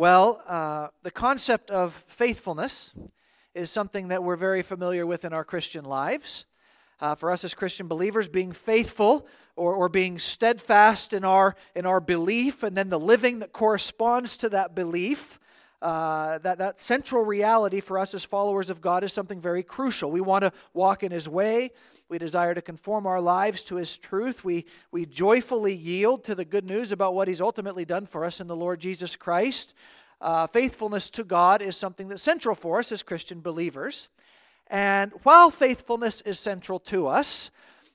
Well, uh, the concept of faithfulness is something that we're very familiar with in our Christian lives. Uh, for us as Christian believers, being faithful or, or being steadfast in our, in our belief and then the living that corresponds to that belief, uh, that, that central reality for us as followers of God is something very crucial. We want to walk in His way. We desire to conform our lives to His truth. We, we joyfully yield to the good news about what He's ultimately done for us in the Lord Jesus Christ. Uh, faithfulness to God is something that's central for us as Christian believers. And while faithfulness is central to us,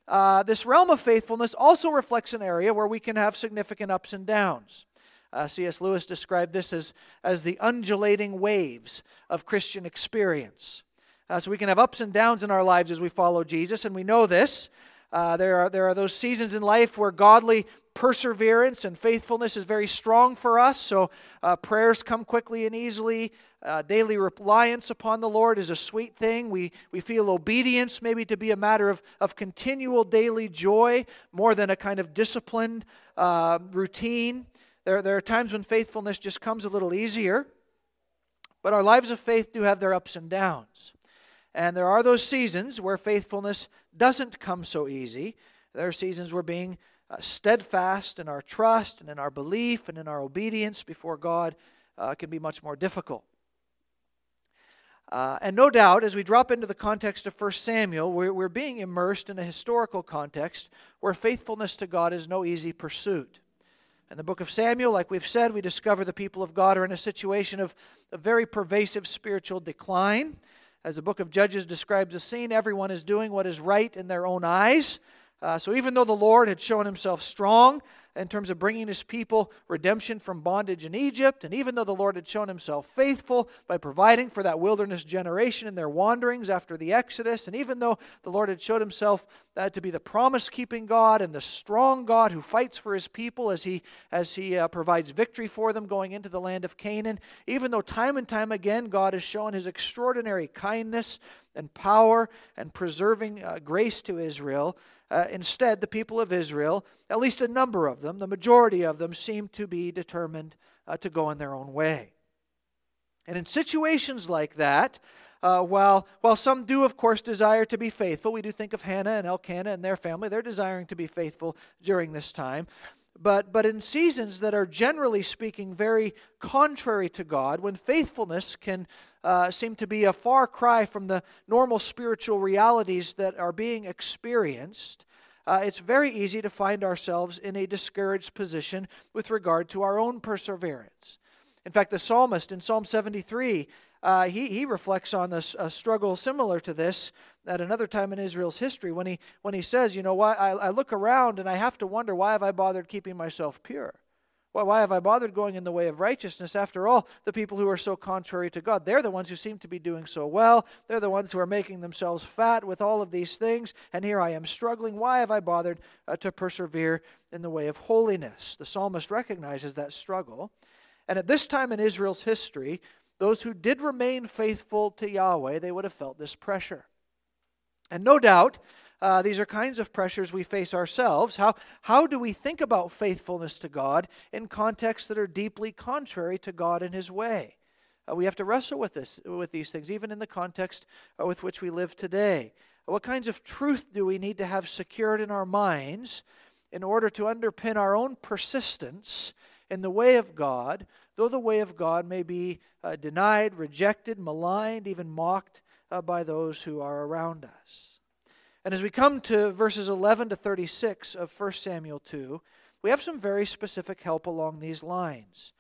uh, this realm of faithfulness also reflects an area where we can have significant ups and downs. Uh, C.S. Lewis described this as, as the undulating waves of Christian experience. Uh, so we can have ups and downs in our lives as we follow Jesus, and we know this. Uh, there, are, there are those seasons in life where godly perseverance and faithfulness is very strong for us, so uh, prayers come quickly and easily. Uh, daily reliance upon the Lord is a sweet thing. We, we feel obedience maybe to be a matter of, of continual daily joy more than a kind of disciplined uh, routine. There, there are times when faithfulness just comes a little easier, but our lives of faith do have their ups and downs. And there are those seasons where faithfulness doesn't come so easy. There are seasons where being uh, steadfast in our trust and in our belief and in our obedience before God uh, can be much more difficult. Uh, and no doubt, as we drop into the context of 1 Samuel, we're, we're being immersed in a historical context where faithfulness to God is no easy pursuit. In the book of Samuel, like we've said, we discover the people of God are in a situation of a very pervasive spiritual decline. As the book of Judges describes the scene, everyone is doing what is right in their own eyes. Uh, so even though the Lord had shown himself strong in terms of bringing his people redemption from bondage in Egypt. And even though the Lord had shown himself faithful by providing for that wilderness generation in their wanderings after the Exodus, and even though the Lord had showed himself uh, to be the promise keeping God and the strong God who fights for his people as he, as he uh, provides victory for them going into the land of Canaan, even though time and time again God has shown his extraordinary kindness and power and preserving uh, grace to Israel. Uh, instead, the people of Israel, at least a number of them, the majority of them, seem to be determined uh, to go in their own way. And in situations like that, uh, while, while some do, of course, desire to be faithful, we do think of Hannah and Elkanah and their family. They're desiring to be faithful during this time. But, but in seasons that are generally speaking very contrary to God, when faithfulness can uh, seem to be a far cry from the normal spiritual realities that are being experienced, uh, it's very easy to find ourselves in a discouraged position with regard to our own perseverance. In fact, the psalmist in Psalm 73, uh, he, he reflects on this, a struggle similar to this at another time in Israel's history when he, when he says, You know, why, I, I look around and I have to wonder, why have I bothered keeping myself pure? Why, why have I bothered going in the way of righteousness? After all, the people who are so contrary to God, they're the ones who seem to be doing so well. They're the ones who are making themselves fat with all of these things. And here I am struggling. Why have I bothered uh, to persevere in the way of holiness? The psalmist recognizes that struggle. And at this time in Israel's history, those who did remain faithful to Yahweh, they would have felt this pressure. And no doubt, uh, these are kinds of pressures we face ourselves. How, how do we think about faithfulness to God in contexts that are deeply contrary to God and His way? Uh, we have to wrestle with this, with these things, even in the context uh, with which we live today. What kinds of truth do we need to have secured in our minds in order to underpin our own persistence in the way of God, though the way of God may be uh, denied, rejected, maligned, even mocked uh, by those who are around us. And as we come to verses 11 to 36 of 1 Samuel 2, we have some very specific help along these lines.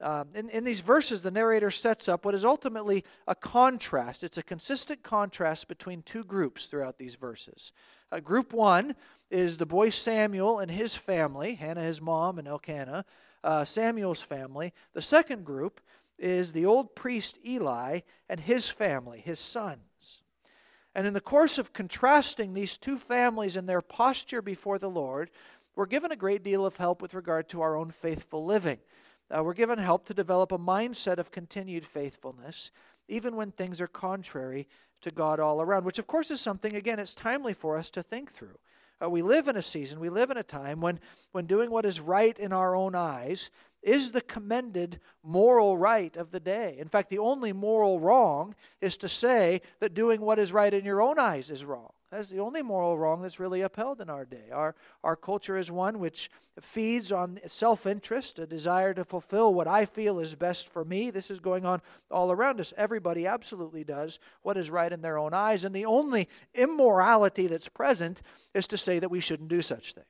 Um, in, in these verses, the narrator sets up what is ultimately a contrast. It's a consistent contrast between two groups throughout these verses. Uh, group one is the boy Samuel and his family, Hannah, his mom, and Elkanah, uh, Samuel's family. The second group is the old priest Eli and his family, his sons. And in the course of contrasting these two families and their posture before the Lord, we're given a great deal of help with regard to our own faithful living. Uh, we're given help to develop a mindset of continued faithfulness, even when things are contrary to God all around, which, of course, is something, again, it's timely for us to think through. Uh, we live in a season, we live in a time when, when doing what is right in our own eyes is the commended moral right of the day. In fact, the only moral wrong is to say that doing what is right in your own eyes is wrong. That's the only moral wrong that's really upheld in our day. Our, our culture is one which feeds on self interest, a desire to fulfill what I feel is best for me. This is going on all around us. Everybody absolutely does what is right in their own eyes. And the only immorality that's present is to say that we shouldn't do such things.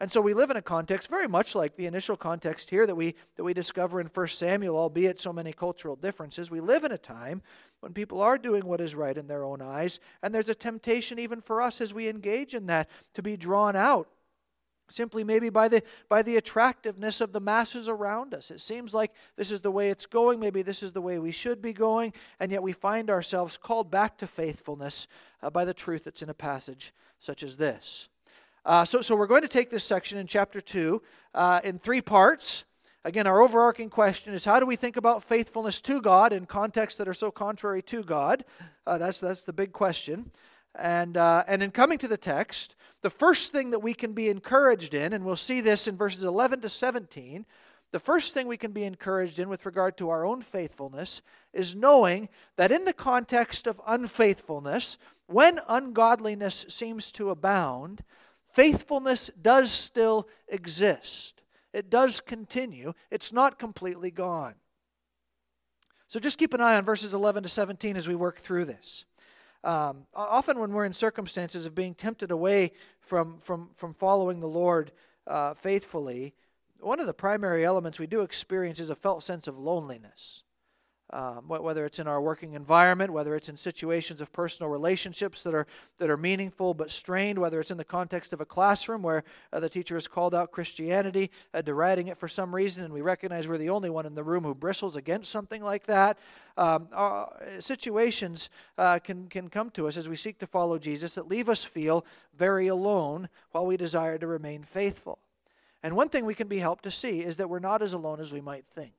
And so we live in a context very much like the initial context here that we, that we discover in 1 Samuel, albeit so many cultural differences. We live in a time when people are doing what is right in their own eyes, and there's a temptation even for us as we engage in that to be drawn out simply maybe by the by the attractiveness of the masses around us. It seems like this is the way it's going. Maybe this is the way we should be going. And yet we find ourselves called back to faithfulness uh, by the truth that's in a passage such as this uh, so, so we're going to take this section in chapter 2 uh, in three parts. Again, our overarching question is how do we think about faithfulness to God in contexts that are so contrary to God? Uh, that's, that's the big question. And, uh, and in coming to the text, the first thing that we can be encouraged in, and we'll see this in verses 11 to 17, the first thing we can be encouraged in with regard to our own faithfulness is knowing that in the context of unfaithfulness, when ungodliness seems to abound, faithfulness does still exist. It does continue, it's not completely gone. So just keep an eye on verses 11 to 17 as we work through this. Um, often, when we're in circumstances of being tempted away from, from, from following the Lord uh, faithfully, one of the primary elements we do experience is a felt sense of loneliness um, whether it's in our working environment, whether it's in situations of personal relationships that are, that are meaningful but strained, whether it's in the context of a classroom where uh, the teacher has called out Christianity, uh, deriding it for some reason, and we recognize we're the only one in the room who bristles against something like that. Um, uh, situations uh, can, can come to us as we seek to follow Jesus that leave us feel very alone while we desire to remain faithful. And one thing we can be helped to see is that we're not as alone as we might think.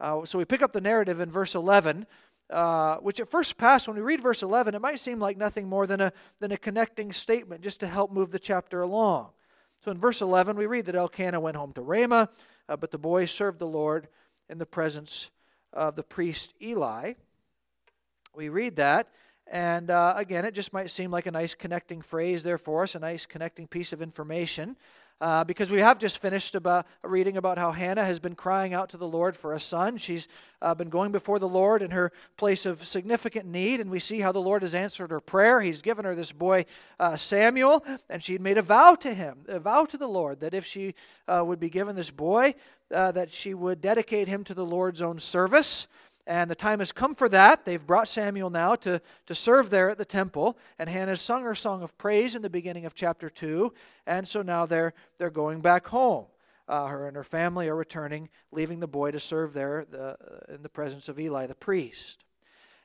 Uh, so we pick up the narrative in verse 11, uh, which at first pass, when we read verse 11, it might seem like nothing more than a, than a connecting statement just to help move the chapter along. So in verse 11, we read that Elkanah went home to Ramah, uh, but the boy served the Lord in the presence of the priest Eli. We read that, and uh, again, it just might seem like a nice connecting phrase there for us, a nice connecting piece of information uh, because we have just finished about reading about how Hannah has been crying out to the Lord for a son. She's uh, been going before the Lord in her place of significant need, and we see how the Lord has answered her prayer. He's given her this boy uh, Samuel, and she'd made a vow to him, a vow to the Lord that if she uh, would be given this boy, uh, that she would dedicate him to the Lord's own service. And the time has come for that. They've brought Samuel now to, to serve there at the temple. And Hannah's sung her song of praise in the beginning of chapter 2. And so now they're, they're going back home. Uh, her and her family are returning, leaving the boy to serve there the, uh, in the presence of Eli the priest.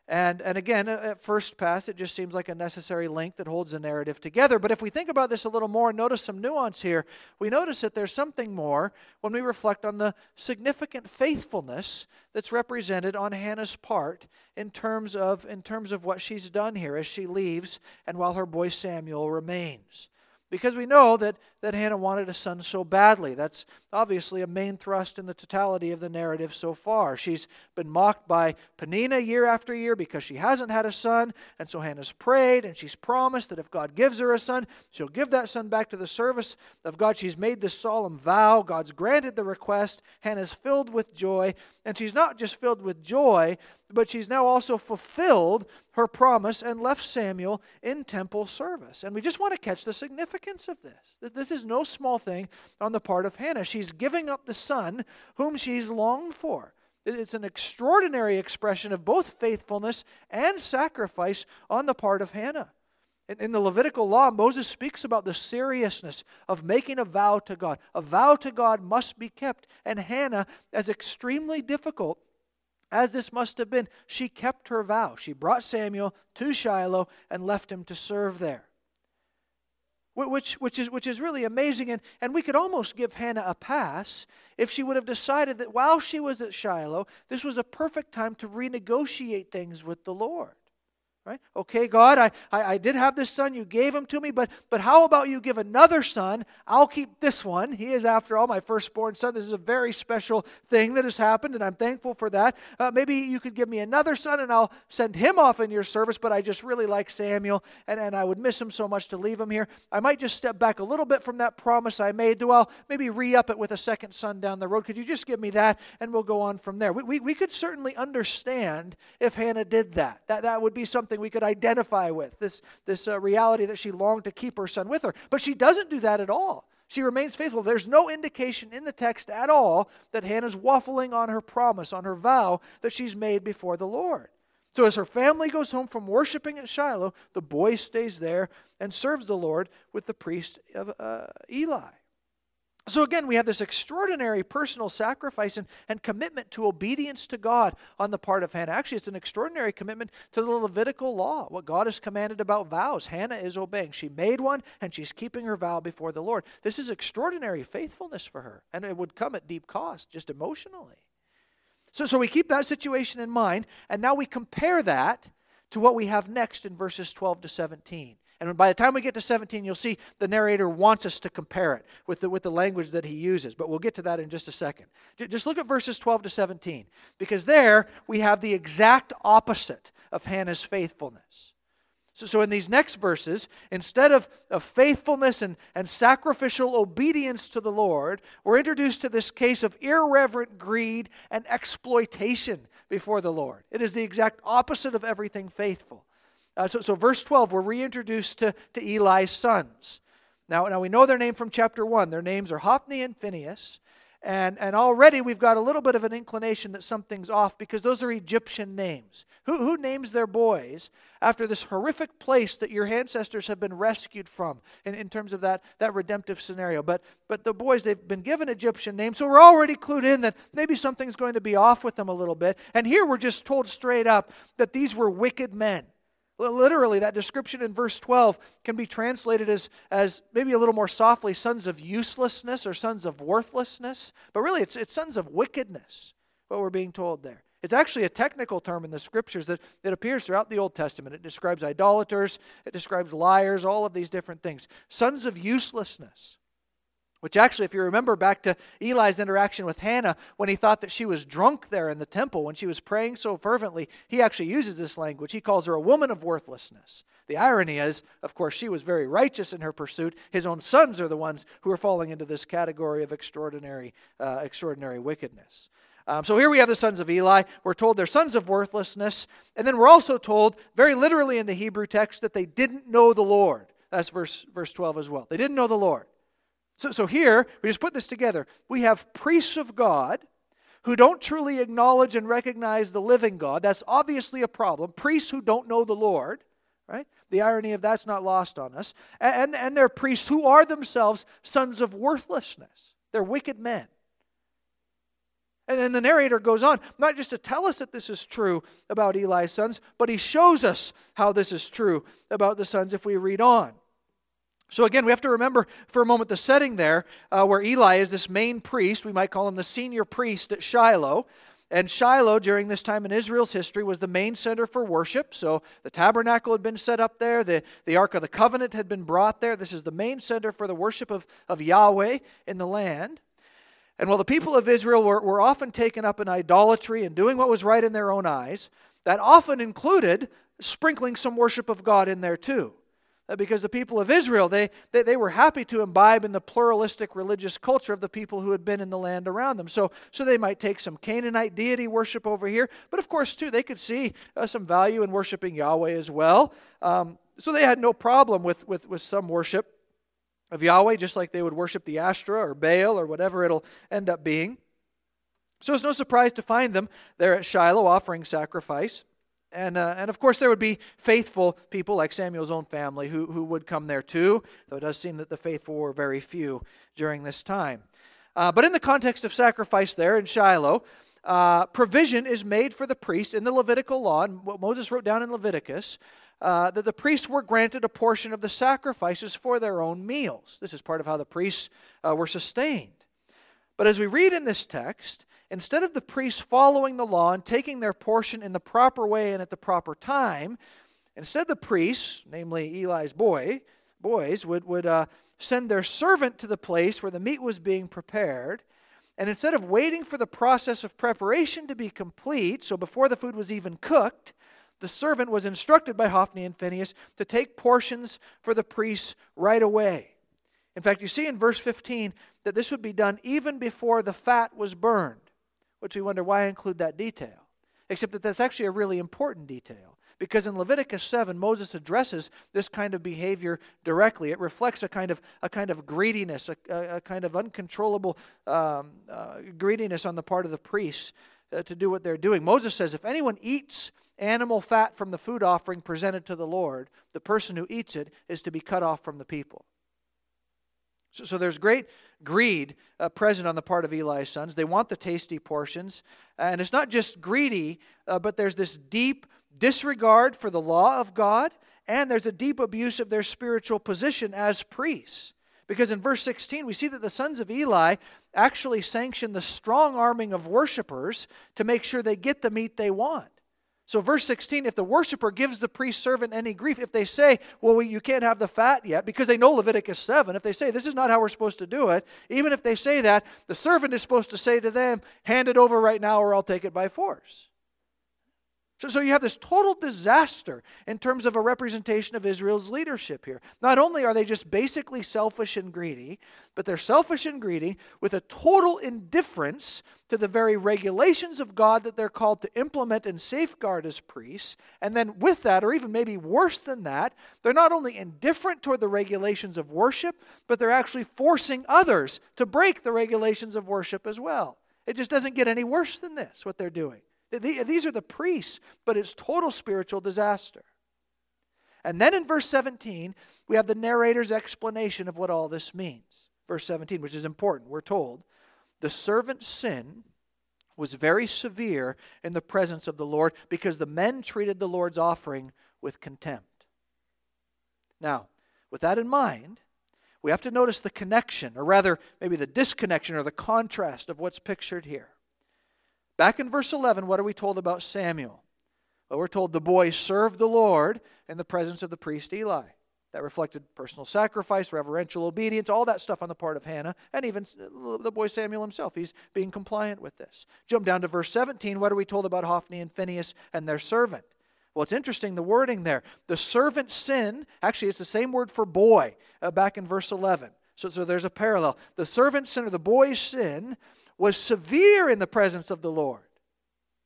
And, and again, at first pass, it just seems like a necessary link that holds the narrative together. But if we think about this a little more and notice some nuance here, we notice that there's something more when we reflect on the significant faithfulness that's represented on Hannah's part in terms of, in terms of what she's done here as she leaves and while her boy Samuel remains. Because we know that, that Hannah wanted a son so badly. That's obviously a main thrust in the totality of the narrative so far. She's been mocked by Peninnah year after year because she hasn't had a son, and so Hannah's prayed and she's promised that if God gives her a son, she'll give that son back to the service of God. She's made this solemn vow. God's granted the request. Hannah's filled with joy, and she's not just filled with joy, but she's now also fulfilled her promise and left Samuel in temple service. And we just want to catch the significance of this. That this is no small thing on the part of Hannah. She's giving up the son whom she's longed for. It's an extraordinary expression of both faithfulness and sacrifice on the part of Hannah. In, the Levitical law, Moses speaks about the seriousness of making a vow to God. A vow to God must be kept. And Hannah, as extremely difficult as this must have been, she kept her vow. She brought Samuel to Shiloh and left him to serve there. Which, which, is, which is really amazing. And, and we could almost give Hannah a pass if she would have decided that while she was at Shiloh, this was a perfect time to renegotiate things with the Lord. Right? Okay, God, I, I, I, did have this son. You gave him to me, but, but how about you give another son? I'll keep this one. He is, after all, my firstborn son. This is a very special thing that has happened, and I'm thankful for that. Uh, maybe you could give me another son, and I'll send him off in your service, but I just really like Samuel, and, and I would miss him so much to leave him here. I might just step back a little bit from that promise I made. Do I'll maybe re up it with a second son down the road. Could you just give me that, and we'll go on from there? We, we, we could certainly understand if Hannah did that. That, that would be something something we could identify with, this, this uh, reality that she longed to keep her son with her. But she doesn't do that at all. She remains faithful. There's no indication in the text at all that Hannah's waffling on her promise, on her vow that she's made before the Lord. So as her family goes home from worshiping at Shiloh, the boy stays there and serves the Lord with the priest of uh, Eli. So again, we have this extraordinary personal sacrifice and, and commitment to obedience to God on the part of Hannah. Actually, it's an extraordinary commitment to the Levitical law, what God has commanded about vows. Hannah is obeying. She made one and she's keeping her vow before the Lord. This is extraordinary faithfulness for her, and it would come at deep cost, just emotionally. So, so we keep that situation in mind, and now we compare that to what we have next in verses 12 to 17. And by the time we get to 17, you'll see the narrator wants us to compare it with the, with the language that he uses. But we'll get to that in just a second. Just look at verses 12 to 17, because there we have the exact opposite of Hannah's faithfulness. So, so in these next verses, instead of, of faithfulness and, and sacrificial obedience to the Lord, we're introduced to this case of irreverent greed and exploitation before the Lord. It is the exact opposite of everything faithful. Uh, so, so, verse 12, we're reintroduced to, to Eli's sons. Now, now, we know their name from chapter 1. Their names are Hophni and Phinehas. And, and already we've got a little bit of an inclination that something's off because those are Egyptian names. Who, who names their boys after this horrific place that your ancestors have been rescued from in, in terms of that, that redemptive scenario? But, but the boys, they've been given Egyptian names, so we're already clued in that maybe something's going to be off with them a little bit. And here we're just told straight up that these were wicked men. Literally, that description in verse 12 can be translated as, as maybe a little more softly sons of uselessness or sons of worthlessness. But really, it's, it's sons of wickedness, what we're being told there. It's actually a technical term in the scriptures that, that appears throughout the Old Testament. It describes idolaters, it describes liars, all of these different things. Sons of uselessness. Which actually, if you remember back to Eli's interaction with Hannah, when he thought that she was drunk there in the temple, when she was praying so fervently, he actually uses this language. He calls her a woman of worthlessness. The irony is, of course, she was very righteous in her pursuit. His own sons are the ones who are falling into this category of extraordinary, uh, extraordinary wickedness. Um, so here we have the sons of Eli. We're told they're sons of worthlessness. And then we're also told, very literally in the Hebrew text, that they didn't know the Lord. That's verse, verse 12 as well. They didn't know the Lord. So, so here, we just put this together. We have priests of God who don't truly acknowledge and recognize the living God. That's obviously a problem. Priests who don't know the Lord, right? The irony of that's not lost on us. And, and they're priests who are themselves sons of worthlessness. They're wicked men. And then the narrator goes on, not just to tell us that this is true about Eli's sons, but he shows us how this is true about the sons if we read on. So, again, we have to remember for a moment the setting there uh, where Eli is this main priest. We might call him the senior priest at Shiloh. And Shiloh, during this time in Israel's history, was the main center for worship. So the tabernacle had been set up there, the, the Ark of the Covenant had been brought there. This is the main center for the worship of, of Yahweh in the land. And while the people of Israel were, were often taken up in idolatry and doing what was right in their own eyes, that often included sprinkling some worship of God in there too. Uh, because the people of Israel, they, they, they, were happy to imbibe in the pluralistic religious culture of the people who had been in the land around them. So, so they might take some Canaanite deity worship over here, but of course, too, they could see uh, some value in worshiping Yahweh as well. Um, so they had no problem with, with, with some worship of Yahweh, just like they would worship the Ashtoreth or Baal or whatever it'll end up being. So it's no surprise to find them there at Shiloh offering sacrifice. And, uh, and of course, there would be faithful people like Samuel's own family who, who would come there too, though it does seem that the faithful were very few during this time. Uh, but in the context of sacrifice there in Shiloh, uh, provision is made for the priests in the Levitical law, and what Moses wrote down in Leviticus, uh, that the priests were granted a portion of the sacrifices for their own meals. This is part of how the priests uh, were sustained. But as we read in this text, instead of the priests following the law and taking their portion in the proper way and at the proper time, Instead, the priests, namely Eli's boy, boys, would, would uh, send their servant to the place where the meat was being prepared. And instead of waiting for the process of preparation to be complete, so before the food was even cooked, the servant was instructed by Hophni and Phinehas to take portions for the priests right away. In fact, you see in verse 15 that this would be done even before the fat was burned, which we wonder why I include that detail. Except that that's actually a really important detail. Because in Leviticus 7, Moses addresses this kind of behavior directly. It reflects a kind of, a kind of greediness, a, a, a kind of uncontrollable um, uh, greediness on the part of the priests uh, to do what they're doing. Moses says, If anyone eats animal fat from the food offering presented to the Lord, the person who eats it is to be cut off from the people. So, so there's great greed uh, present on the part of Eli's sons. They want the tasty portions. And it's not just greedy, uh, but there's this deep disregard for the law of God, and there's a deep abuse of their spiritual position as priests. Because in verse 16, we see that the sons of Eli actually sanction the strong arming of worshipers to make sure they get the meat they want. So, verse 16, if the worshiper gives the priest servant any grief, if they say, well, you can't have the fat yet, because they know Leviticus 7, if they say, this is not how we're supposed to do it, even if they say that, the servant is supposed to say to them, hand it over right now or I'll take it by force. So, so you have this total disaster in terms of a representation of Israel's leadership here. Not only are they just basically selfish and greedy, but they're selfish and greedy with a total indifference to the very regulations of God that they're called to implement and safeguard as priests. And then, with that, or even maybe worse than that, they're not only indifferent toward the regulations of worship, but they're actually forcing others to break the regulations of worship as well. It just doesn't get any worse than this, what they're doing. These are the priests, but it's total spiritual disaster. And then in verse 17, we have the narrator's explanation of what all this means. Verse 17, which is important. We're told, the servant's sin was very severe in the presence of the Lord because the men treated the Lord's offering with contempt. Now, with that in mind, we have to notice the connection, or rather, maybe the disconnection or the contrast of what's pictured here. Back in verse 11, what are we told about Samuel? Well, we're told the boy served the Lord in the presence of the priest Eli. That reflected personal sacrifice, reverential obedience, all that stuff on the part of Hannah, and even the boy Samuel himself. He's being compliant with this. Jump down to verse 17. What are we told about Hophni and Phinehas and their servant? Well, it's interesting the wording there. The servant's sin, actually, it's the same word for boy uh, back in verse 11. So, so there's a parallel. The servant's sin or the boy's sin was severe in the presence of the Lord.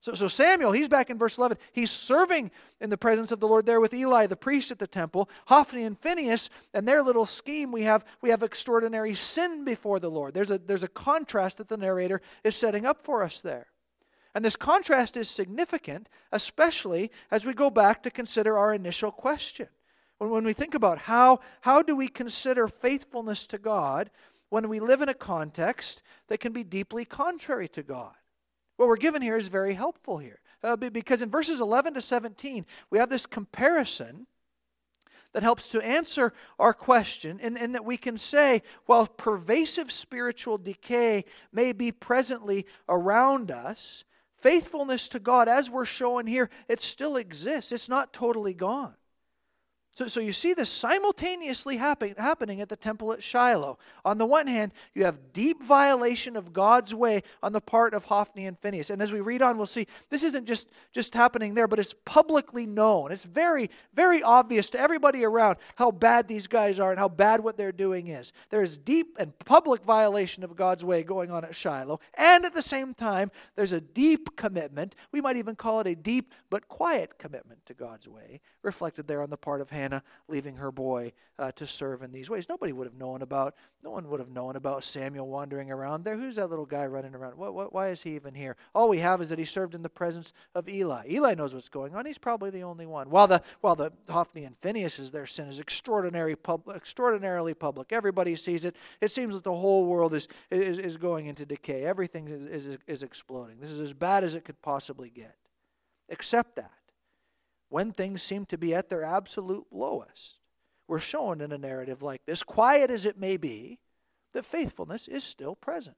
So, so Samuel, he's back in verse 11. He's serving in the presence of the Lord there with Eli, the priest at the temple. Hophni and Phinehas and their little scheme, we have, we have extraordinary sin before the Lord. There's a, there's a contrast that the narrator is setting up for us there. And this contrast is significant, especially as we go back to consider our initial question. When, when we think about how, how do we consider faithfulness to God when we live in a context that can be deeply contrary to God. What we're given here is very helpful here. Uh, because in verses 11 to 17, we have this comparison that helps to answer our question, in, in that we can say, while pervasive spiritual decay may be presently around us, faithfulness to God, as we're showing here, it still exists. It's not totally gone. So, so you see this simultaneously happen, happening at the temple at Shiloh. On the one hand, you have deep violation of God's way on the part of Hophni and Phinehas. And as we read on, we'll see this isn't just, just happening there, but it's publicly known. It's very, very obvious to everybody around how bad these guys are and how bad what they're doing is. There is deep and public violation of God's way going on at Shiloh. And at the same time, there's a deep commitment. We might even call it a deep but quiet commitment to God's way, reflected there on the part of Hannah Leaving her boy uh, to serve in these ways. Nobody would have known about. No one would have known about Samuel wandering around there. Who's that little guy running around? What, what, why is he even here? All we have is that he served in the presence of Eli. Eli knows what's going on. He's probably the only one. While the while the Hophni and Phinehas is their sin is extraordinary pub, extraordinarily public. Everybody sees it. It seems that the whole world is is, is going into decay. Everything is, is, is exploding. This is as bad as it could possibly get. Except that when things seem to be at their absolute lowest. We're shown in a narrative like this, quiet as it may be, that faithfulness is still present.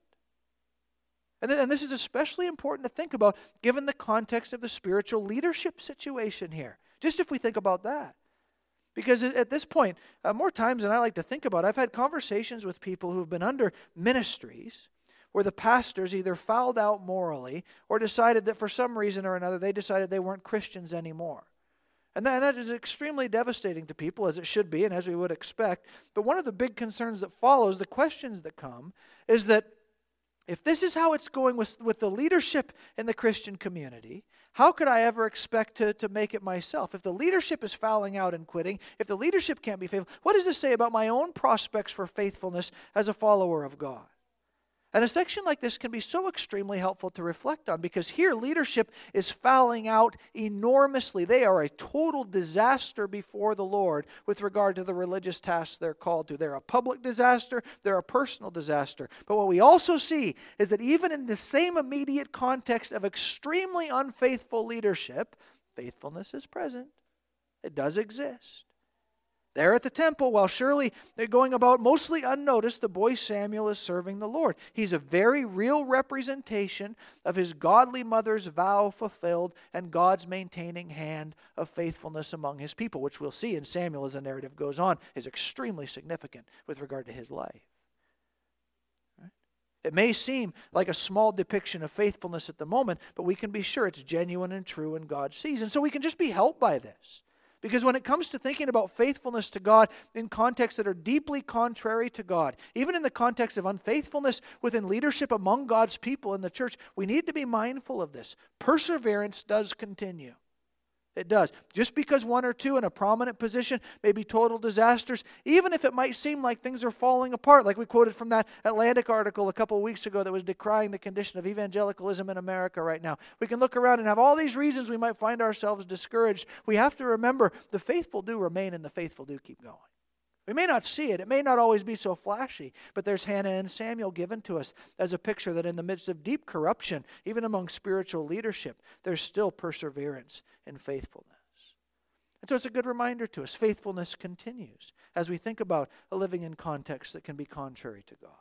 And, th- and this is especially important to think about given the context of the spiritual leadership situation here. Just if we think about that. Because at this point, uh, more times than I like to think about, I've had conversations with people who've been under ministries where the pastors either fouled out morally or decided that for some reason or another they decided they weren't Christians anymore. And that, that is extremely devastating to people, as it should be, and as we would expect. But one of the big concerns that follows, the questions that come, is that if this is how it's going with, with the leadership in the Christian community, how could I ever expect to, to make it myself? If the leadership is fouling out and quitting, if the leadership can't be faithful, what does this say about my own prospects for faithfulness as a follower of God? And a section like this can be so extremely helpful to reflect on because here leadership is fouling out enormously. They are a total disaster before the Lord with regard to the religious tasks they're called to. They're a public disaster, they're a personal disaster. But what we also see is that even in the same immediate context of extremely unfaithful leadership, faithfulness is present, it does exist. There at the temple, while surely they're going about mostly unnoticed, the boy Samuel is serving the Lord. He's a very real representation of his godly mother's vow fulfilled and God's maintaining hand of faithfulness among his people, which we'll see in Samuel as the narrative goes on, is extremely significant with regard to his life. It may seem like a small depiction of faithfulness at the moment, but we can be sure it's genuine and true in God sees. And so we can just be helped by this. Because when it comes to thinking about faithfulness to God in contexts that are deeply contrary to God, even in the context of unfaithfulness within leadership among God's people in the church, we need to be mindful of this. Perseverance does continue. It does. Just because one or two in a prominent position may be total disasters, even if it might seem like things are falling apart, like we quoted from that Atlantic article a couple weeks ago that was decrying the condition of evangelicalism in America right now. We can look around and have all these reasons we might find ourselves discouraged. We have to remember the faithful do remain and the faithful do keep going. We may not see it, it may not always be so flashy, but there's Hannah and Samuel given to us as a picture that in the midst of deep corruption, even among spiritual leadership, there's still perseverance and faithfulness. And so it's a good reminder to us. Faithfulness continues as we think about a living in context that can be contrary to God.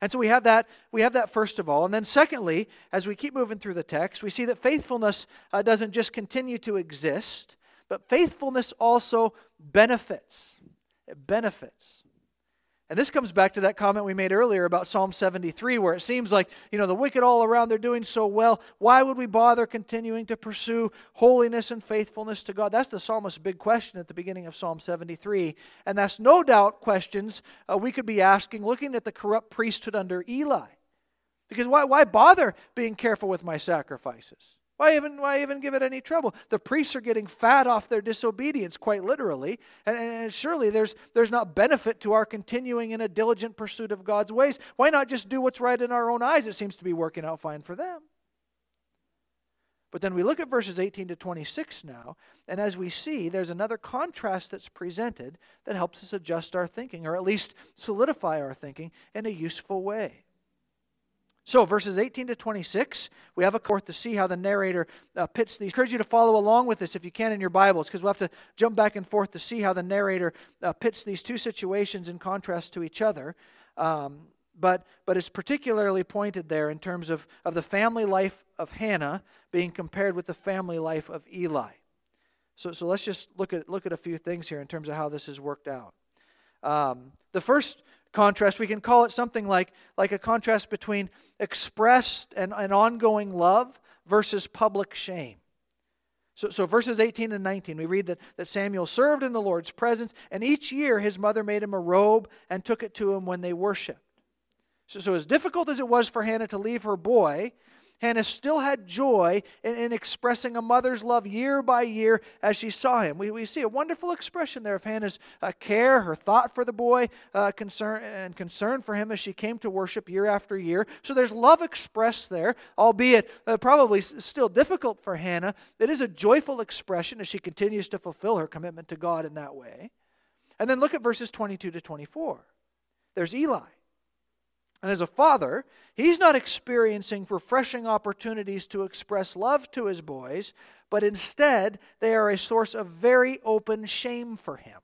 And so we have that we have that first of all. And then secondly, as we keep moving through the text, we see that faithfulness uh, doesn't just continue to exist, but faithfulness also benefits. It benefits. And this comes back to that comment we made earlier about Psalm 73, where it seems like, you know, the wicked all around, they're doing so well. Why would we bother continuing to pursue holiness and faithfulness to God? That's the psalmist's big question at the beginning of Psalm 73. And that's no doubt questions uh, we could be asking looking at the corrupt priesthood under Eli. Because why, why bother being careful with my sacrifices? Why even, why even give it any trouble? The priests are getting fat off their disobedience, quite literally. And, and, surely there's, there's not benefit to our continuing in a diligent pursuit of God's ways. Why not just do what's right in our own eyes? It seems to be working out fine for them. But then we look at verses 18 to 26 now, and as we see, there's another contrast that's presented that helps us adjust our thinking, or at least solidify our thinking in a useful way. So, verses 18 to 26, we have a court to see how the narrator uh, pits these. I encourage you to follow along with this if you can in your Bibles, because we'll have to jump back and forth to see how the narrator uh, pits these two situations in contrast to each other. Um, but, but it's particularly pointed there in terms of, of the family life of Hannah being compared with the family life of Eli. So, so let's just look at, look at a few things here in terms of how this has worked out. Um, the first contrast, we can call it something like, like a contrast between expressed and, and ongoing love versus public shame. So, so verses 18 and 19, we read that, that Samuel served in the Lord's presence, and each year his mother made him a robe and took it to him when they worshiped. So, so as difficult as it was for Hannah to leave her boy, Hannah still had joy in, in, expressing a mother's love year by year as she saw him. We, we see a wonderful expression there of Hannah's uh, care, her thought for the boy, uh, concern, and concern for him as she came to worship year after year. So there's love expressed there, albeit uh, probably still difficult for Hannah. It is a joyful expression as she continues to fulfill her commitment to God in that way. And then look at verses 22 to 24. There's Eli. And as a father, he's not experiencing refreshing opportunities to express love to his boys, but instead they are a source of very open shame for him.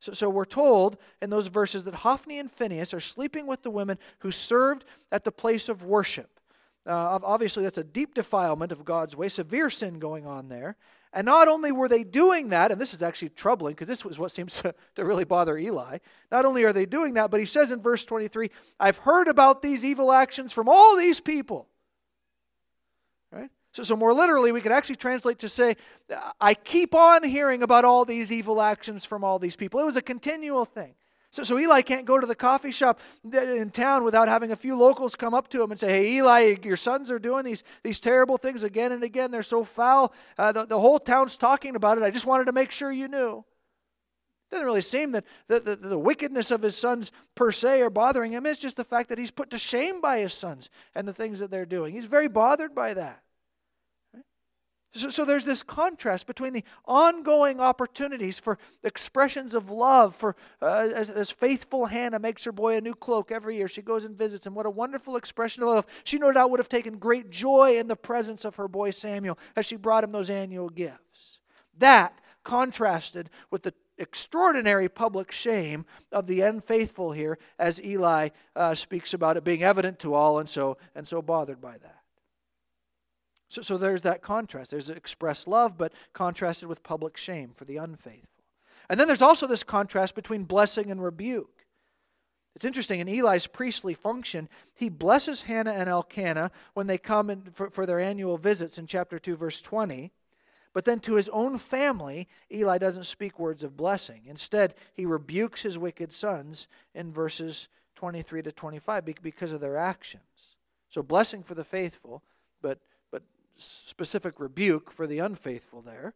So, so we're told in those verses that Hophni and Phinehas are sleeping with the women who served at the place of worship. Uh, obviously, that's a deep defilement of God's way, severe sin going on there. And not only were they doing that, and this is actually troubling because this was what seems to, to, really bother Eli. Not only are they doing that, but he says in verse 23 I've heard about these evil actions from all these people. Right? So, so more literally, we could actually translate to say, I keep on hearing about all these evil actions from all these people. It was a continual thing. So, so Eli can't go to the coffee shop in town without having a few locals come up to him and say, Hey, Eli, your sons are doing these, these terrible things again and again. They're so foul. Uh, the, the whole town's talking about it. I just wanted to make sure you knew. It doesn't really seem that the, the, the wickedness of his sons per se are bothering him. It's just the fact that he's put to shame by his sons and the things that they're doing. He's very bothered by that. So, so, there's this contrast between the ongoing opportunities for expressions of love, for uh, as, as, faithful Hannah makes her boy a new cloak every year. She goes and visits him. What a wonderful expression of love. She no doubt would have taken great joy in the presence of her boy Samuel as she brought him those annual gifts. That contrasted with the extraordinary public shame of the unfaithful here, as Eli uh, speaks about it being evident to all, and so and so bothered by that. So, so there's that contrast. There's expressed love, but contrasted with public shame for the unfaithful. And then there's also this contrast between blessing and rebuke. It's interesting, in Eli's priestly function, he blesses Hannah and Elkanah when they come in for, for their annual visits in chapter 2, verse 20. But then to his own family, Eli doesn't speak words of blessing. Instead, he rebukes his wicked sons in verses 23 to 25 because of their actions. So, blessing for the faithful, but specific rebuke for the unfaithful there.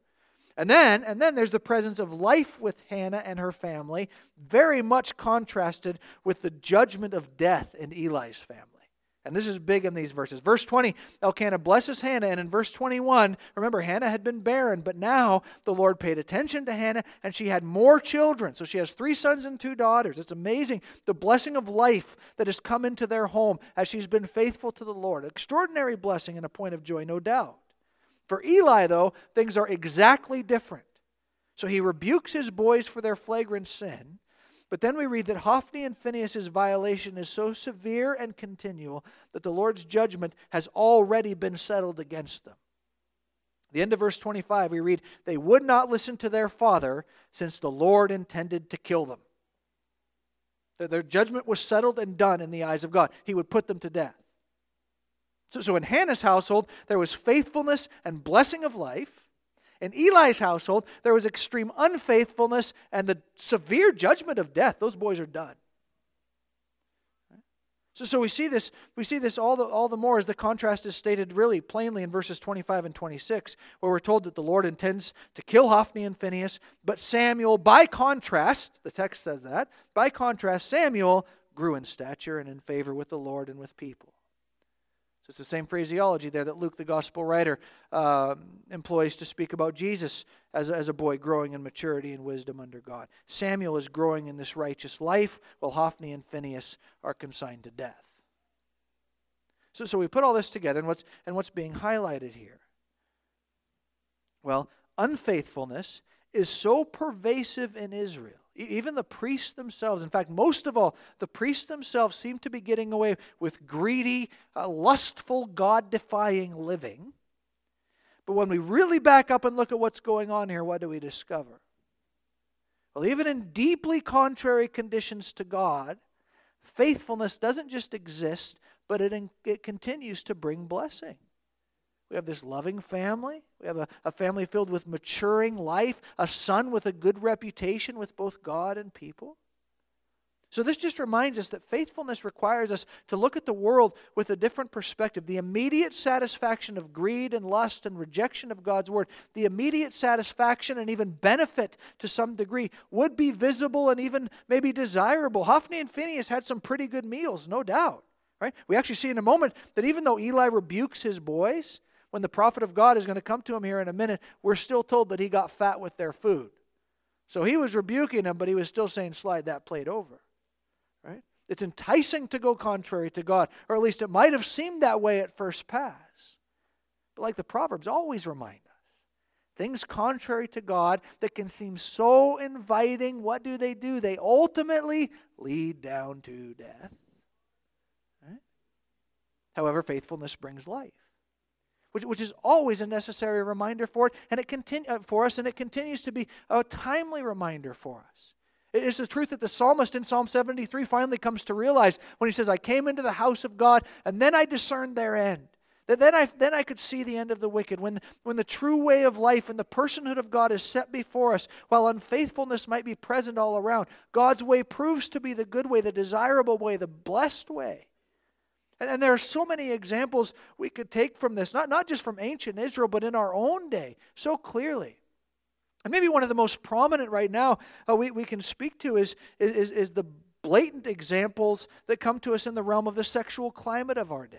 And then, and then there's the presence of life with Hannah and her family, very much contrasted with the judgment of death in Eli's family. And this is big in these verses. Verse 20, Elkanah blesses Hannah. And in verse 21, remember, Hannah had been barren, but now the Lord paid attention to Hannah and she had more children. So she has three sons and two daughters. It's amazing the blessing of life that has come into their home as she's been faithful to the Lord. Extraordinary blessing and a point of joy, no doubt. For Eli, though, things are exactly different. So he rebukes his boys for their flagrant sin. But then we read that Hophni and Phinehas' violation is so severe and continual that the Lord's judgment has already been settled against them. the end of verse 25, we read, They would not listen to their father, since the Lord intended to kill them. Their judgment was settled and done in the eyes of God. He would put them to death. So, so in Hannah's household, there was faithfulness and blessing of life. In Eli's household, there was extreme unfaithfulness and the severe judgment of death. Those boys are done. So, so we see this, we see this all the, all the more as the contrast is stated really plainly in verses 25 and 26, where we're told that the Lord intends to kill Hophni and Phinehas, but Samuel, by contrast, the text says that, by contrast, Samuel grew in stature and in favor with the Lord and with people. It's the same phraseology there that Luke, the gospel writer, uh, employs to speak about Jesus as a, as a boy growing in maturity and wisdom under God. Samuel is growing in this righteous life, while Hophni and Phinehas are consigned to death. So, so we put all this together, and what's, and what's being highlighted here? Well, unfaithfulness is so pervasive in Israel even the priests themselves, in fact, most of all, the priests themselves seem to be getting away with greedy, uh, lustful, God defying living. But when we really back up and look at what's going on here, what do we discover? Well, even in deeply contrary conditions to God, faithfulness doesn't just exist, but it, it continues to bring blessing. We have this loving family. We have a, a family filled with maturing life, a son with a good reputation with both God and people. So, this just reminds us that faithfulness requires us to look at the world with a different perspective. The immediate satisfaction of greed and lust and rejection of God's word, the immediate satisfaction and even benefit to some degree would be visible and even maybe desirable. Hophni and Phinehas had some pretty good meals, no doubt. Right? We actually see in a moment that even though Eli rebukes his boys, when the prophet of God is going to come to him here in a minute, we're still told that he got fat with their food. So he was rebuking them, but he was still saying, slide that plate over. Right? It's enticing to go contrary to God, or at least it might have seemed that way at first pass. But like the Proverbs always remind us, things contrary to God that can seem so inviting, what do they do? They ultimately lead down to death. However, faithfulness brings life. Which, which is always a necessary reminder for it, and it continue, uh, for us, and it continues to be a timely reminder for us. It is the truth that the psalmist in Psalm 73 finally comes to realize when he says, I came into the house of God, and then I discerned their end. That then I, then I could see the end of the wicked. When, when the true way of life and the personhood of God is set before us, while unfaithfulness might be present all around, God's way proves to be the good way, the desirable way, the blessed way. And, and there are so many examples we could take from this, not, not just from ancient Israel, but in our own day, so clearly. And maybe one of the most prominent right now uh, we, we can speak to is, is, is the blatant examples that come to us in the realm of the sexual climate of our day.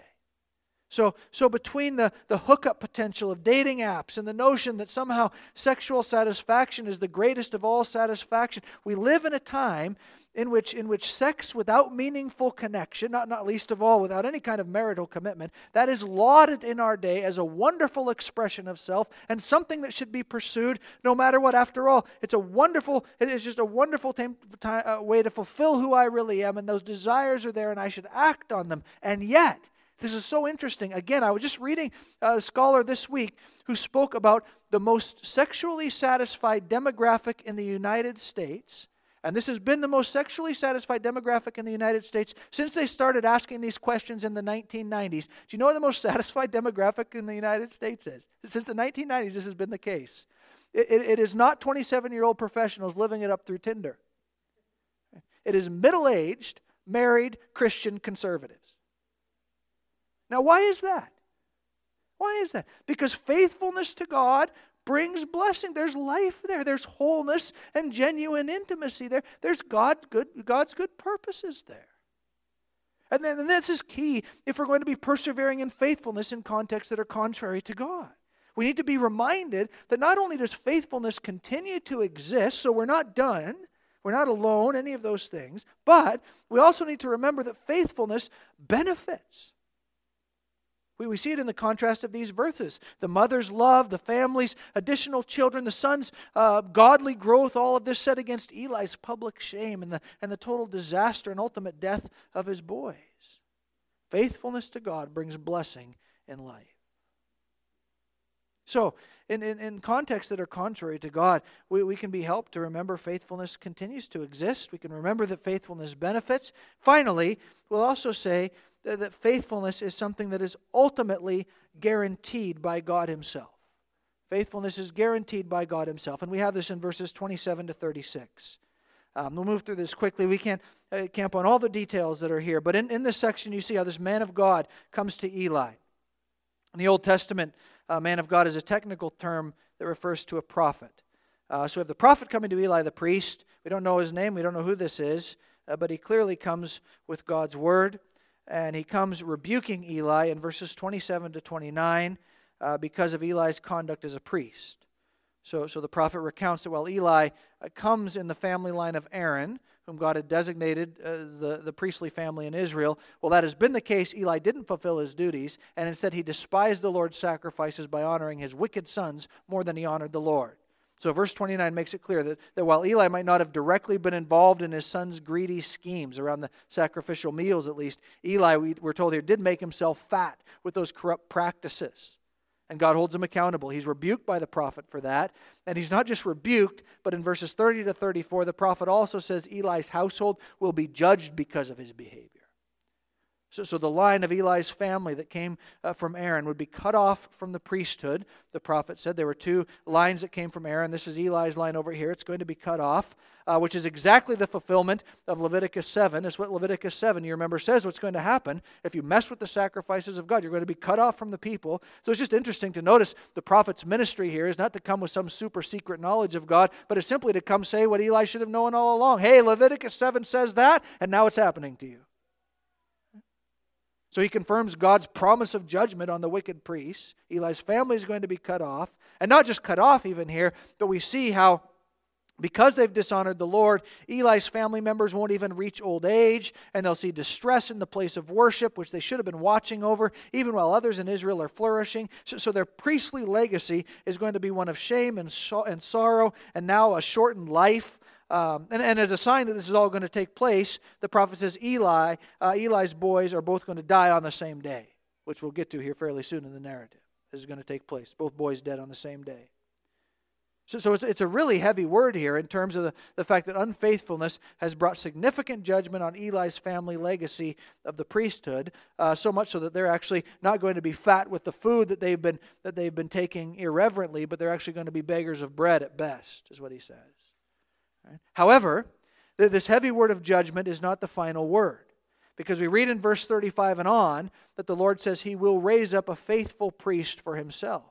So, so between the, the hookup potential of dating apps and the notion that somehow sexual satisfaction is the greatest of all satisfaction, we live in a time in which, in which sex without meaningful connection, not, not least of all without any kind of marital commitment, that is lauded in our day as a wonderful expression of self and something that should be pursued no matter what. After all, it's a wonderful, it is just a wonderful uh, way to fulfill who I really am, and those desires are there, and I should act on them. And yet, this is so interesting. Again, I was just reading a scholar this week who spoke about the most sexually satisfied demographic in the United States. And this has been the most sexually satisfied demographic in the United States since they started asking these questions in the 1990s. Do you know what the most satisfied demographic in the United States is? Since the 1990s, this has been the case. it, it, it is not 27 year old professionals living it up through Tinder, it is middle aged, married Christian conservatives. Now, why is that? Why is that? Because faithfulness to God brings blessing. There's life there. There's wholeness and genuine intimacy there. There's God, good, God's good purposes there. And then and this is key if we're going to be persevering in faithfulness in contexts that are contrary to God. We need to be reminded that not only does faithfulness continue to exist, so we're not done, we're not alone, any of those things, but we also need to remember that faithfulness benefits. We, we see it in the contrast of these verses the mother's love, the family's additional children, the son's uh, godly growth, all of this set against Eli's public shame and the, and the total disaster and ultimate death of his boys. Faithfulness to God brings blessing in life. So, in, in, in, contexts that are contrary to God, we, we can be helped to remember faithfulness continues to exist. We can remember that faithfulness benefits. Finally, we'll also say that faithfulness is something that is ultimately guaranteed by God Himself. Faithfulness is guaranteed by God Himself. And we have this in verses 27 to 36. Um, we'll move through this quickly. We can't uh, camp on all the details that are here. But in, in this section, you see how this man of God comes to Eli. In the Old Testament, uh, man of God is a technical term that refers to a prophet. Uh, so we have the prophet coming to Eli the priest. We don't know his name, we don't know who this is, uh, but he clearly comes with God's word and he comes rebuking Eli in verses 27 to 29 uh, because of Eli's conduct as a priest. So, so the prophet recounts that while Eli uh, comes in the family line of Aaron, whom God had designated as the, the priestly family in Israel, well, that has been the case. Eli didn't fulfill his duties, and instead he despised the Lord's sacrifices by honoring his wicked sons more than he honored the Lord. So, verse 29 makes it clear that, that while Eli might not have directly been involved in his son's greedy schemes, around the sacrificial meals at least, Eli, we, we're told here, did make himself fat with those corrupt practices. And God holds him accountable. He's rebuked by the prophet for that. And he's not just rebuked, but in verses 30 to 34, the prophet also says Eli's household will be judged because of his behavior. So, so the line of Eli's family that came uh, from Aaron would be cut off from the priesthood. The prophet said there were two lines that came from Aaron. This is Eli's line over here. It's going to be cut off, uh, which is exactly the fulfillment of Leviticus 7. It's what Leviticus 7, you remember, says what's going to happen. If you mess with the sacrifices of God, you're going to be cut off from the people. So it's just interesting to notice the prophet's ministry here is not to come with some super secret knowledge of God, but it's simply to come say what Eli should have known all along. Hey, Leviticus 7 says that, and now it's happening to you. So he confirms God's promise of judgment on the wicked priests. Eli's family is going to be cut off. And not just cut off, even here, but we see how because they've dishonored the Lord, Eli's family members won't even reach old age, and they'll see distress in the place of worship, which they should have been watching over, even while others in Israel are flourishing. So, so their priestly legacy is going to be one of shame and, and sorrow, and now a shortened life. Um, and, and, as a sign that this is all going to take place, the prophet says Eli, uh, Eli's boys are both going to die on the same day. which we'll get to here fairly soon in the narrative. This is going to take place. Both boys dead on the same day. So, so it's, it's, a really heavy word here in terms of the, the fact that unfaithfulness has brought significant judgment on Eli's family legacy of the priesthood, uh, so much so that they're actually not going to be fat with the food that they've been that they've been taking irreverently, but they're actually going to be beggars of bread at best, is what he says. Right? However, th- this heavy word of judgment is not the final word. Because we read in verse 35 and on that the Lord says he will raise up a faithful priest for himself.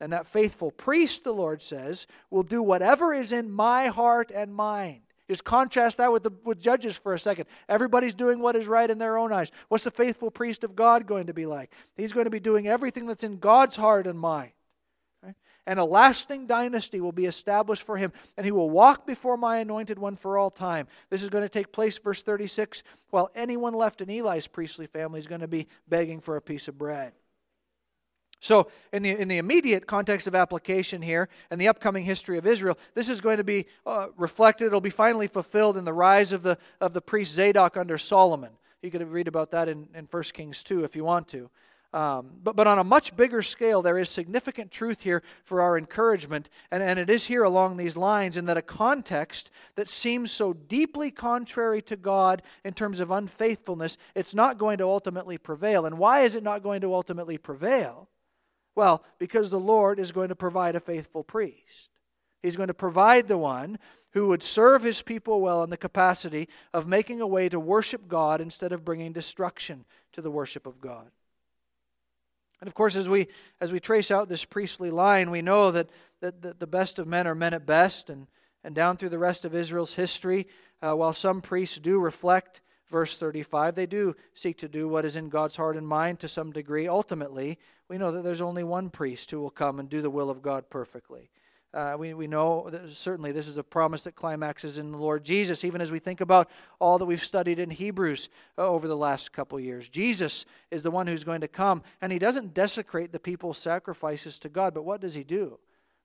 And that faithful priest, the Lord says, will do whatever is in my heart and mind. Just contrast that with the with Judges for a second. Everybody's doing what is right in their own eyes. What's the faithful priest of God going to be like? He's going to be doing everything that's in God's heart and mind. And a lasting dynasty will be established for him, and he will walk before my anointed one for all time. This is going to take place, verse 36, while anyone left in Eli's priestly family is going to be begging for a piece of bread. So, in the, in the immediate context of application here and the upcoming history of Israel, this is going to be uh, reflected. It'll be finally fulfilled in the rise of the, of the priest Zadok under Solomon. You could read about that in, in 1 Kings 2 if you want to. Um, but, but on a much bigger scale, there is significant truth here for our encouragement. And, and it is here along these lines in that a context that seems so deeply contrary to God in terms of unfaithfulness, it's not going to ultimately prevail. And why is it not going to ultimately prevail? Well, because the Lord is going to provide a faithful priest. He's going to provide the one who would serve his people well in the capacity of making a way to worship God instead of bringing destruction to the worship of God. And of course, as we, as we trace out this priestly line, we know that, that, that the best of men are men at best. And, and down through the rest of Israel's history, uh, while some priests do reflect verse 35, they do seek to do what is in God's heart and mind to some degree. Ultimately, we know that there's only one priest who will come and do the will of God perfectly. Uh, we, we know certainly this is a promise that climaxes in the Lord Jesus, even as we think about all that we've studied in Hebrews uh, over the last couple years. Jesus is the one who's going to come, and he doesn't desecrate the people's sacrifices to God, but what does he do?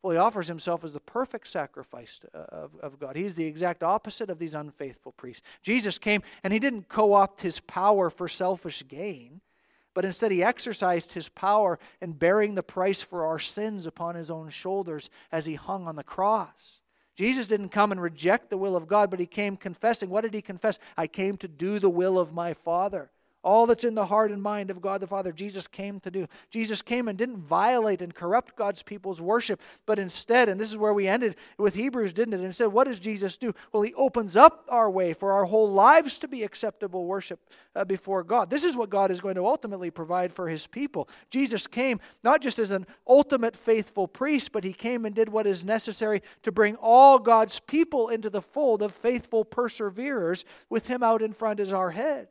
Well, he offers himself as the perfect sacrifice uh, of, of God. He's the exact opposite of these unfaithful priests. Jesus came, and he didn't co opt his power for selfish gain but instead he exercised his power in bearing the price for our sins upon his own shoulders as he hung on the cross. Jesus didn't come and reject the will of God, but he came confessing. What did he confess? I came to do the will of my Father. All that's in the heart and mind of God the Father, Jesus came to do. Jesus came and didn't violate and corrupt God's people's worship, but instead, and this is where we ended with Hebrews, didn't it? Instead, what does Jesus do? Well, he opens up our way for our whole lives to be acceptable worship uh, before God. This is what God is going to ultimately provide for his people. Jesus came not just as an ultimate faithful priest, but he came and did what is necessary to bring all God's people into the fold of faithful perseverers with him out in front as our head.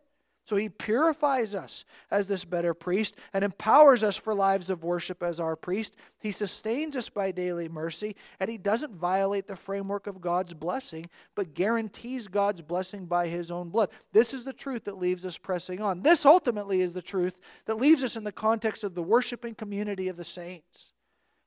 So he purifies us as this better priest and empowers us for lives of worship as our priest. He sustains us by daily mercy, and he doesn't violate the framework of God's blessing, but guarantees God's blessing by his own blood. This is the truth that leaves us pressing on. This ultimately is the truth that leaves us in the context of the worshiping community of the saints.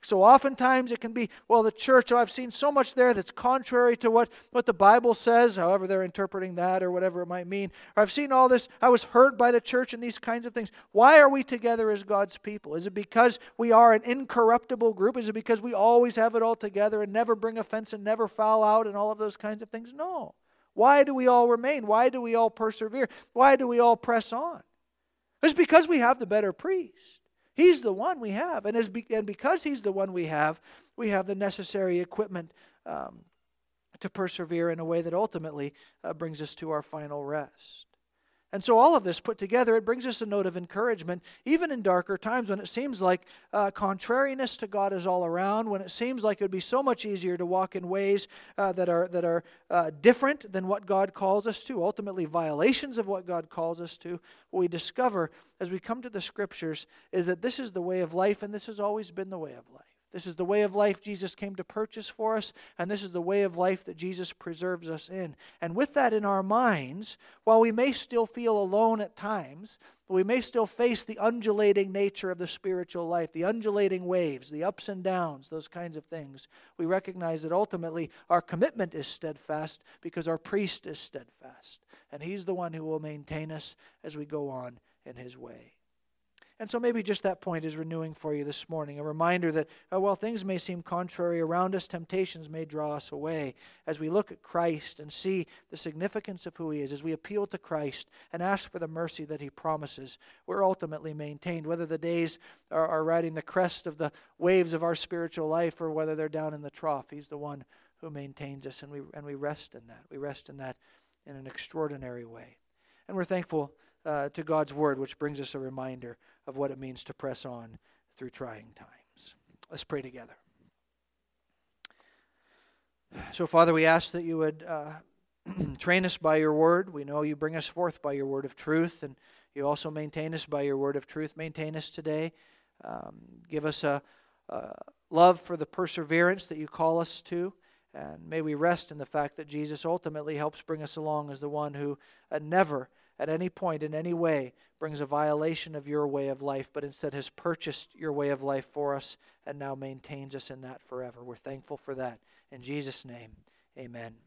So oftentimes it can be, well, the church, oh, I've seen so much there that's contrary to what, what the Bible says, however they're interpreting that or whatever it might mean. Or I've seen all this, I was hurt by the church and these kinds of things. Why are we together as God's people? Is it because we are an incorruptible group? Is it because we always have it all together and never bring offense and never foul out and all of those kinds of things? No. Why do we all remain? Why do we all persevere? Why do we all press on? It's because we have the better priest. He's the one we have. And, as be, and because He's the one we have, we have the necessary equipment um, to persevere in a way that ultimately uh, brings us to our final rest. And so, all of this put together, it brings us a note of encouragement, even in darker times when it seems like uh, contrariness to God is all around, when it seems like it would be so much easier to walk in ways uh, that are, that are uh, different than what God calls us to, ultimately, violations of what God calls us to. What we discover as we come to the scriptures is that this is the way of life, and this has always been the way of life. This is the way of life Jesus came to purchase for us, and this is the way of life that Jesus preserves us in. And with that in our minds, while we may still feel alone at times, we may still face the undulating nature of the spiritual life, the undulating waves, the ups and downs, those kinds of things. We recognize that ultimately our commitment is steadfast because our priest is steadfast. And he's the one who will maintain us as we go on in his way. And so maybe just that point is renewing for you this morning. A reminder that uh, while things may seem contrary around us, temptations may draw us away. As we look at Christ and see the significance of who He is, as we appeal to Christ and ask for the mercy that He promises, we're ultimately maintained. Whether the days are, are riding the crest of the waves of our spiritual life or whether they're down in the trough, He's the one who maintains us, and we, and we rest in that. We rest in that in an extraordinary way. And we're thankful uh, to God's Word, which brings us a reminder of what it means to press on through trying times. Let's pray together. So, Father, we ask that you would uh, train us by your word. We know you bring us forth by your word of truth, and you also maintain us by your word of truth. Maintain us today. Um, give us a, a love for the perseverance that you call us to. And may we rest in the fact that Jesus ultimately helps bring us along as the one who uh, never at any point in any way brings a violation of your way of life, but instead has purchased your way of life for us and now maintains us in that forever. We're thankful for that. In Jesus' name, amen.